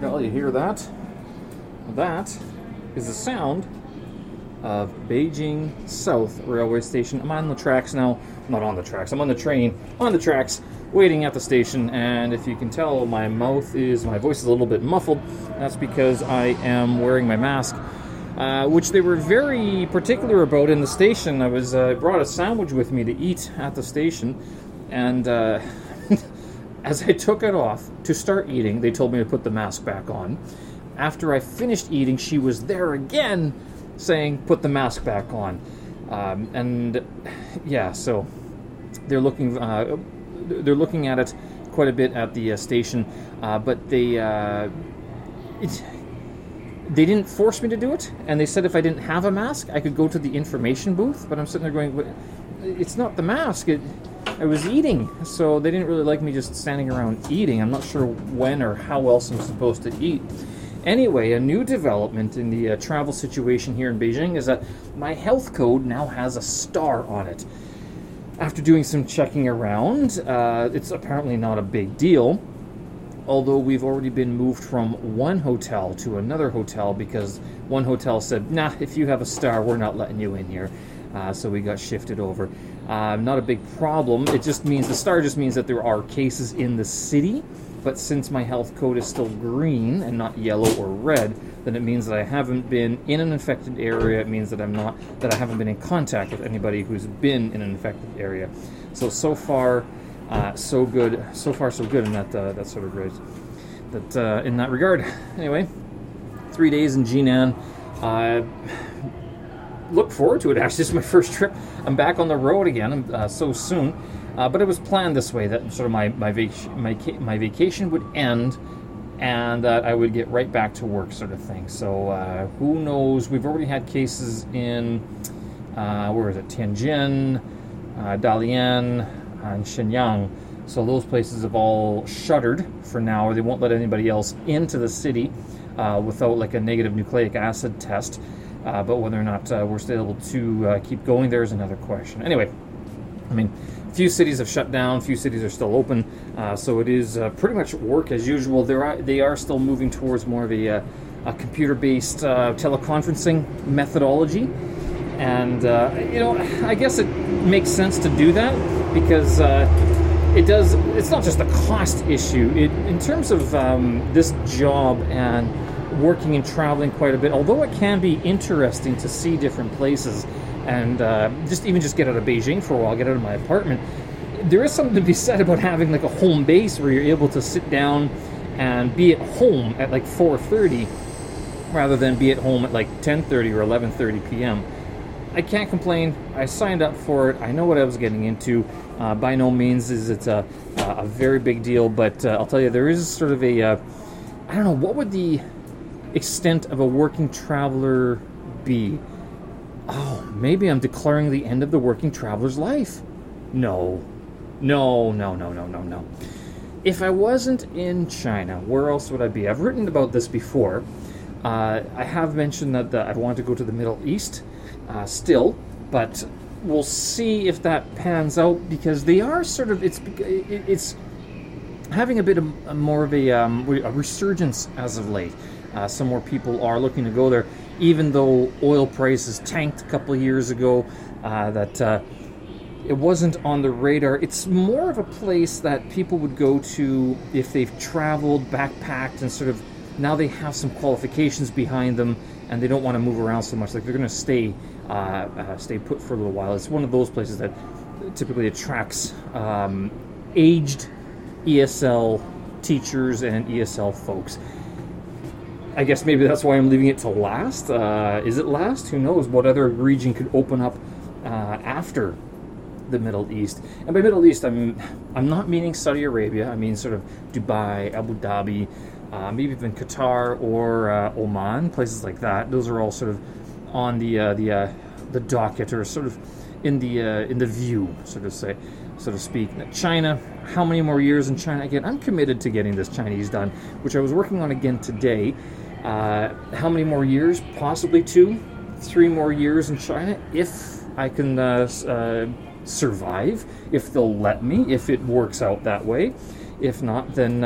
Well, you hear that? That is the sound of Beijing South Railway Station. I'm on the tracks now. Not on the tracks. I'm on the train. On the tracks, waiting at the station. And if you can tell, my mouth is, my voice is a little bit muffled. That's because I am wearing my mask. Uh, which they were very particular about in the station. I was uh, brought a sandwich with me to eat at the station, and uh, as I took it off to start eating, they told me to put the mask back on. After I finished eating, she was there again, saying, "Put the mask back on." Um, and yeah, so they're looking uh, they're looking at it quite a bit at the uh, station, uh, but they it, they didn't force me to do it, and they said if I didn't have a mask, I could go to the information booth. But I'm sitting there going, "It's not the mask. It, I was eating, so they didn't really like me just standing around eating. I'm not sure when or how else I'm supposed to eat." Anyway, a new development in the uh, travel situation here in Beijing is that my health code now has a star on it. After doing some checking around, uh, it's apparently not a big deal although we've already been moved from one hotel to another hotel because one hotel said, nah, if you have a star, we're not letting you in here. Uh, so we got shifted over. Uh, not a big problem. It just means the star just means that there are cases in the city. But since my health code is still green and not yellow or red, then it means that I haven't been in an infected area. It means that I'm not that I haven't been in contact with anybody who's been in an infected area. So so far, uh, so good, so far so good in that uh, that sort of rate. That uh, in that regard. Anyway, three days in Jinan. Uh, look forward to it. Actually, this is my first trip. I'm back on the road again uh, so soon. Uh, but it was planned this way that sort of my my, vac- my, my vacation would end and that I would get right back to work, sort of thing. So uh, who knows? We've already had cases in uh, where is it? Tianjin, uh, Dalian, and Shenyang. So those places have all shuttered for now, or they won't let anybody else into the city uh, without like a negative nucleic acid test. Uh, but whether or not uh, we're still able to uh, keep going there is another question. Anyway, I mean, a few cities have shut down, a few cities are still open, uh, so it is uh, pretty much work as usual. There are, they are still moving towards more of a, a computer-based teleconferencing methodology, and you know, I guess it makes sense to do that because uh, it does. It's not just a cost issue. It, in terms of um, this job and working and traveling quite a bit, although it can be interesting to see different places and uh, just even just get out of Beijing for a while, get out of my apartment. There is something to be said about having like a home base where you're able to sit down and be at home at like 4:30 rather than be at home at like 10:30 or 11:30 p.m. I can't complain. I signed up for it. I know what I was getting into. Uh, by no means is it a, a very big deal, but uh, I'll tell you, there is sort of a uh, I don't know, what would the extent of a working traveler be? Oh, maybe I'm declaring the end of the working traveler's life. No. No, no, no, no, no, no. If I wasn't in China, where else would I be? I've written about this before. Uh, I have mentioned that the, I want to go to the Middle East uh, still, but we'll see if that pans out because they are sort of it's it's having a bit of more of a, um, a resurgence as of late. Uh, some more people are looking to go there, even though oil prices tanked a couple years ago. Uh, that uh, it wasn't on the radar. It's more of a place that people would go to if they've traveled, backpacked, and sort of now they have some qualifications behind them and they don't want to move around so much. Like they're going to stay uh, uh, stay put for a little while. It's one of those places that typically attracts um, aged ESL teachers and ESL folks. I guess maybe that's why I'm leaving it to last. Uh, is it last? Who knows? What other region could open up uh, after the Middle East? And by Middle East, I'm I'm not meaning Saudi Arabia. I mean sort of Dubai, Abu Dhabi, uh, maybe even Qatar or uh, Oman, places like that. Those are all sort of on the uh, the uh, the docket or sort of in the in the view, so to say, so to speak. China, how many more years in China? Again, I'm committed to getting this Chinese done, which I was working on again today. Uh, how many more years? Possibly two, three more years in China if I can survive, if they'll let me, if it works out that way. If not, then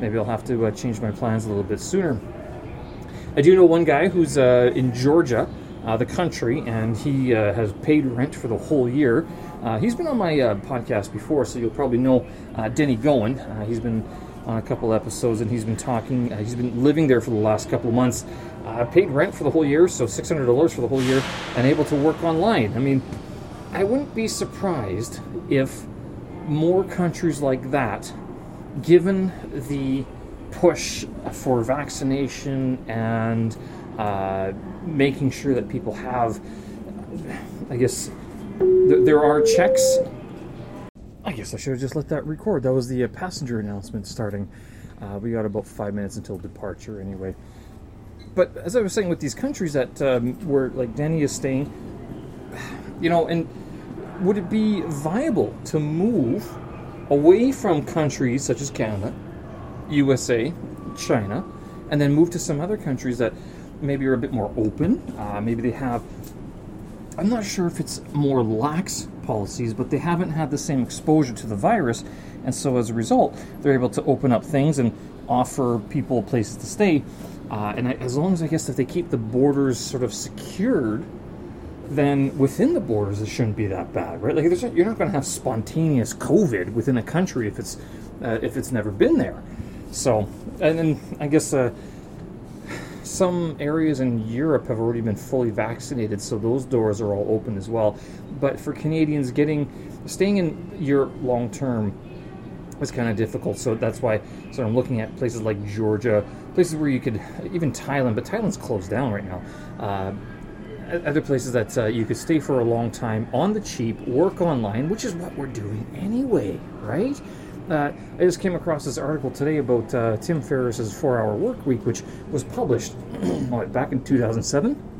maybe I'll have to uh, change my plans a little bit sooner. I do know one guy who's uh, in Georgia, uh, the country, and he uh, has paid rent for the whole year. Uh, he's been on my uh, podcast before, so you'll probably know Denny Goen. he's been on a couple episodes, and he's been talking. he's been living there for the last couple of months. paid rent for the whole year, so six hundred dollars for the whole year, and able to work online. I mean, I wouldn't be surprised if more countries like that, given the push for vaccination and uh, making sure that people have, I guess, th- there are checks. I guess I should have just let that record. That was the uh, passenger announcement starting. Uh, we got about five minutes until departure, anyway. But as I was saying, with these countries that um, where like Danny is staying, you know, and would it be viable to move away from countries such as Canada, USA, China, and then move to some other countries that maybe are a bit more open. Uh, maybe they have, I'm not sure if it's more lax policies, but they haven't had the same exposure to the virus. And so as a result, they're able to open up things and offer people places to stay. Uh, and I, as long as I guess if they keep the borders sort of secured, then within the borders it shouldn't be that bad, right? Like you're not going to have spontaneous COVID within a country if it's uh, if it's never been there. So, and then I guess uh, some areas in Europe have already been fully vaccinated, so those doors are all open as well. But for Canadians, getting staying in Europe long term is kind of difficult. So that's why so I'm looking at places like Georgia, places where you could even Thailand, but Thailand's closed down right now. Uh, other places that uh, you could stay for a long time on the cheap, work online, which is what we're doing anyway, right? I just came across this article today about uh, Tim Ferriss's four-hour work week, which was published back in 2007.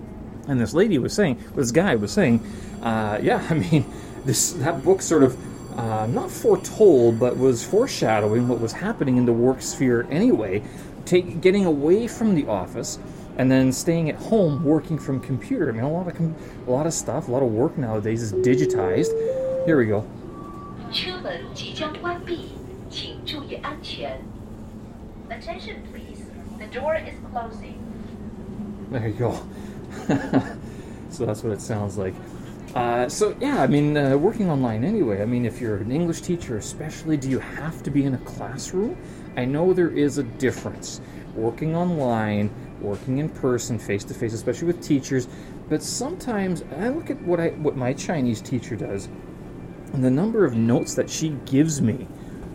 And this lady was saying, this guy was saying, uh, yeah, I mean, this that book sort of uh, not foretold, but was foreshadowing what was happening in the work sphere anyway. Take, getting away from the office and then staying at home working from computer. I mean, a lot of com- a lot of stuff, a lot of work nowadays is digitized. Here we go. 车门即将关闭，请注意安全. Attention, please. The door is closing. There you go. so that's what it sounds like. Uh, so yeah, I mean, uh, working online anyway. I mean, if you're an English teacher, especially, do you have to be in a classroom? I know there is a difference. Working online working in person, face to face, especially with teachers. But sometimes I look at what I what my Chinese teacher does, and the number of notes that she gives me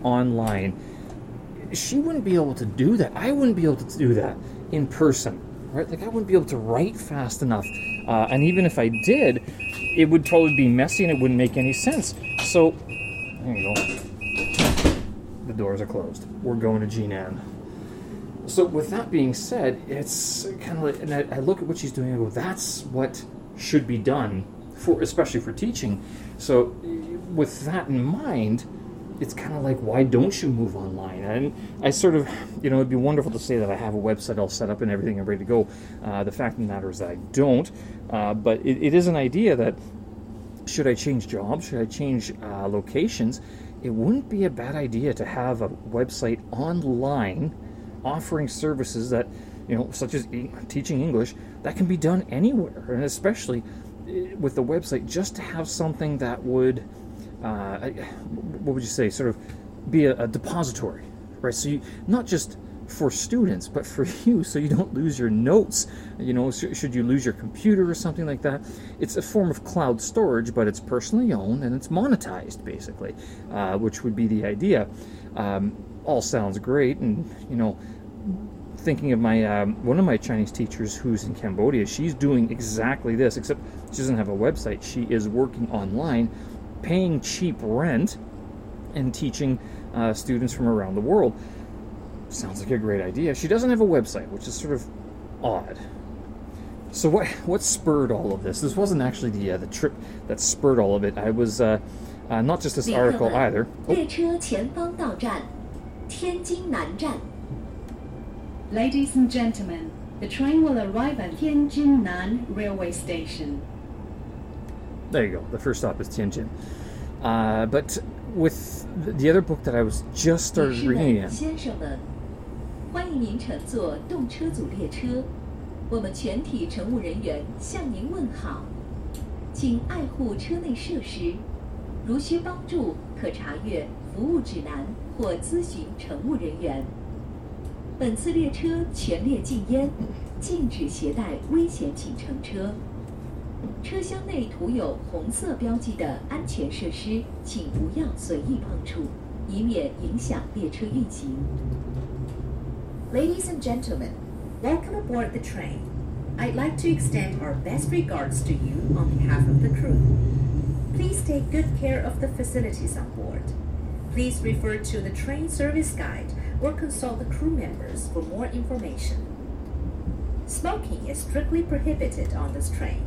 online. She wouldn't be able to do that. I wouldn't be able to do that in person, right? Like I wouldn't be able to write fast enough. Uh, and even if I did, it would probably be messy and it wouldn't make any sense. So, there you go. The doors are closed. We're going to Jinan. So with that being said, it's kind of like, and I, I look at what she's doing. I go, that's what should be done for, especially for teaching. So with that in mind, it's kind of like, why don't you move online? And I sort of, you know, it'd be wonderful to say that I have a website all set up and everything and ready to go. Uh, the fact of the matter is that I don't. Uh, but it, it is an idea that should I change jobs, should I change uh, locations, it wouldn't be a bad idea to have a website online offering services that, you know, such as e- teaching English, that can be done anywhere, and especially eh, with the website, just to have something that would, uh, what would you say, sort of be a, a depository, right? So you not just for students, but for you, so you don't lose your notes. You know, should you lose your computer or something like that? It's a form of cloud storage, but it's personally owned and it's monetized, basically, uh, which would be the idea. Um, all sounds great, and you know, thinking of my um, one of my Chinese teachers who's in Cambodia, she's doing exactly this, except she doesn't have a website. She is working online, paying cheap rent, and teaching uh, students from around the world. Sounds like a great idea. She doesn't have a website, which is sort of odd. So what what spurred all of this? This wasn't actually the uh, the trip that spurred all of it. I was uh, uh, not just this article either. Oh. Ladies and gentlemen, the train will arrive at Tianjin Nan Railway Station. There you go. The first stop is Tianjin. Uh, but with the other book that I was just started reading in, 欢迎您乘坐动车组列车，我们全体乘务人员向您问好。请爱护车内设施，如需帮助，可查阅服务指南或咨询乘务人员。本次列车全列禁烟，禁止携带危险品乘车。车厢内涂有红色标记的安全设施，请不要随意碰触，以免影响列车运行。 Ladies and gentlemen, welcome aboard the train. I'd like to extend our best regards to you on behalf of the crew. Please take good care of the facilities on board. Please refer to the train service guide or consult the crew members for more information. Smoking is strictly prohibited on this train.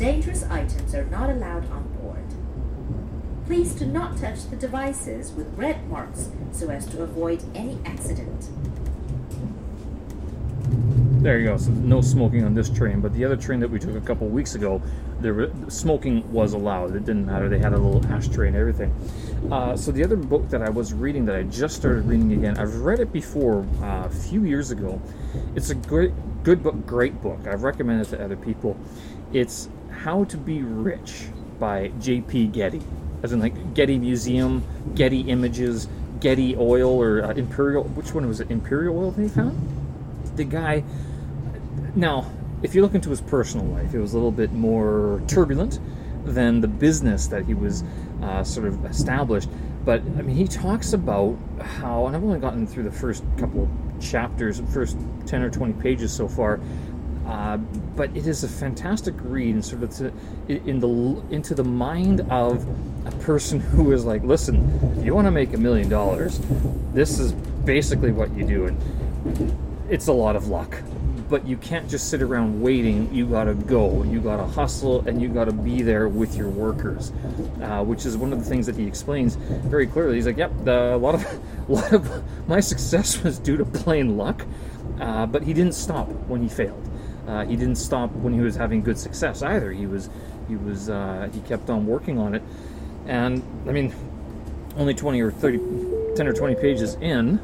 Dangerous items are not allowed on board. Please do not touch the devices with red marks so as to avoid any accident. There you go. So no smoking on this train, but the other train that we took a couple weeks ago, there smoking was allowed. It didn't matter. They had a little ashtray and everything. Uh, so the other book that I was reading, that I just started reading again, I've read it before uh, a few years ago. It's a great, good book, great book. I've recommended it to other people. It's How to Be Rich by J.P. Getty, as in like Getty Museum, Getty Images, Getty Oil, or uh, Imperial. Which one was it? Imperial Oil that he found. The guy now, if you look into his personal life, it was a little bit more turbulent than the business that he was uh, sort of established. But I mean, he talks about how, and I've only gotten through the first couple chapters, first 10 or 20 pages so far. Uh, but it is a fantastic read, and sort of to, in the into the mind of a person who is like, listen, if you want to make a million dollars, this is basically what you do, and it's a lot of luck but you can't just sit around waiting. You gotta go. You gotta hustle, and you gotta be there with your workers, uh, which is one of the things that he explains very clearly. He's like, "Yep, the, a lot of a lot of my success was due to plain luck, uh, but he didn't stop when he failed. Uh, he didn't stop when he was having good success either. He was he was uh, he kept on working on it, and I mean, only twenty or 30, 10 or twenty pages in."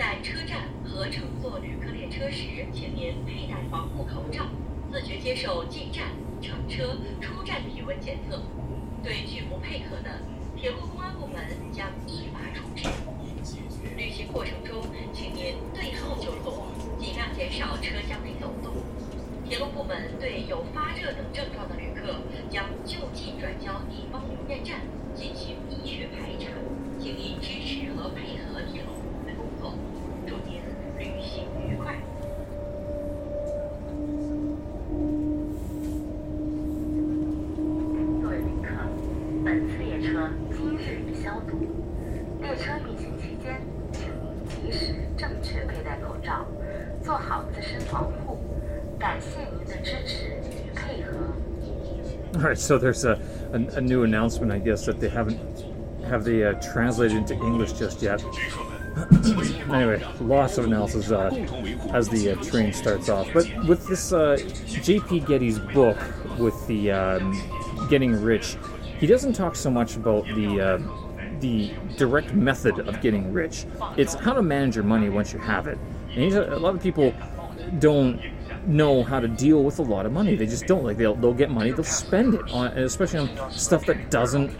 在车站和乘坐旅客列车时，请您佩戴防护口罩，自觉接受进站、乘车、出站体温检测。对拒不配合的，铁路公安部门将依法处置。旅行过程中，请您对号就座，尽量减少车厢内走动。铁路部门对有发热等症状的旅客将就近转交地方邮电站进行 so there's a, a, a new announcement, I guess, that they haven't have they uh, translated into English just yet. anyway, lots of analysis uh, as the uh, train starts off. But with this uh, J.P. Getty's book, with the um, getting rich, he doesn't talk so much about the uh, the direct method of getting rich. It's how to manage your money once you have it. And a lot of people don't know how to deal with a lot of money. They just don't. Like they'll they'll get money, they'll spend it on, especially on stuff that doesn't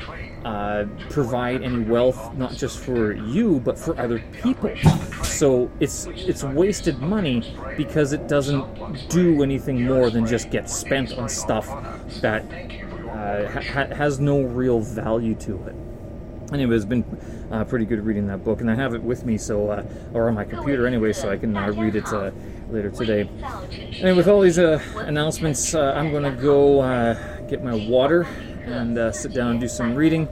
uh, provide any wealth, not just for you but for other people. So it's it's wasted money because it doesn't do anything more than just get spent on stuff that uh, ha- has no real value to it anyway, it's been uh, pretty good reading that book, and I have it with me, so uh, or on my computer anyway, so I can uh, read it uh, later today. And with all these uh, announcements, uh, I'm going to go uh, get my water and uh, sit down and do some reading,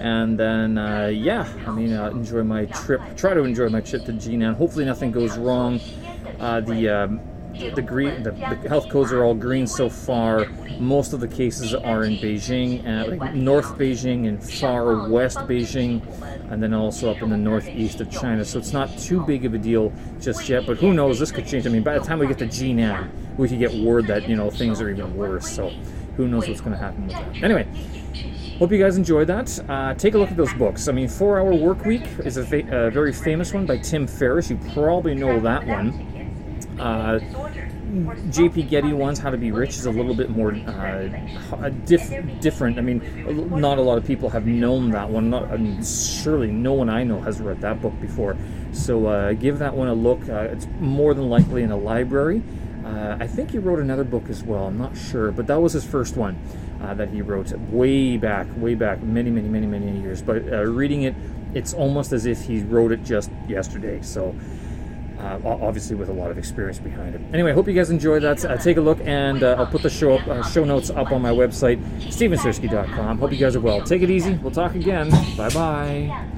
and then uh, yeah, I mean, uh, enjoy my trip. Try to enjoy my trip to Jinan. Hopefully, nothing goes wrong. The um, the green, the, the health codes are all green so far. Most of the cases are in Beijing, and like North Beijing and far west Beijing, and then also up in the northeast of China. So it's not too big of a deal just yet. But who knows? This could change. I mean, by the time we get to Jinan, we could get word that you know things are even worse. So who knows what's going to happen with that? Anyway. Hope you guys enjoyed that. Uh, take a look at those books. I mean, Four Hour Work Week is a fa- very famous one by Tim Ferriss. You probably know that one. Uh, JP Getty ones, How to Be Rich, is a little bit more uh, diff- different. I mean, not a lot of people have known that one. Not, I mean, surely no one I know has read that book before. So uh, give that one a look. Uh, it's more than likely in a library. Uh, I think he wrote another book as well. I'm not sure, but that was his first one uh, that he wrote way back, way back, many, many, many, many years. But reading it, it's almost as if he wrote it just yesterday. So. Uh, obviously, with a lot of experience behind it. Anyway, I hope you guys enjoy that. Uh, take a look, and uh, I'll put the show up, show notes up on my website, stevensersky.com. Hope you guys are well. Take it easy. We'll talk again. Bye bye.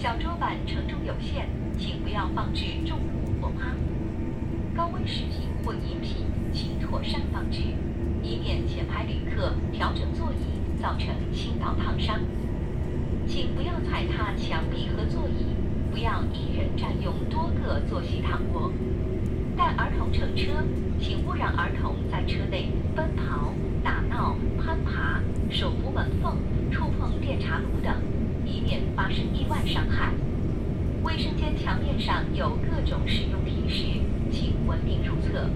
小桌板承重有限，请不要放置重物或趴。高温食品或饮品，请妥善放置，以免前排旅客调整座椅造成倾倒烫伤。请不要踩踏墙壁和座椅，不要一人占用多个坐席躺卧。带儿童乘车，请勿让儿童在车内奔跑、打闹、攀爬、手扶门缝、触碰电茶炉等。以免发生意外伤害。卫生间墙面上有各种使用提示，请文明如厕。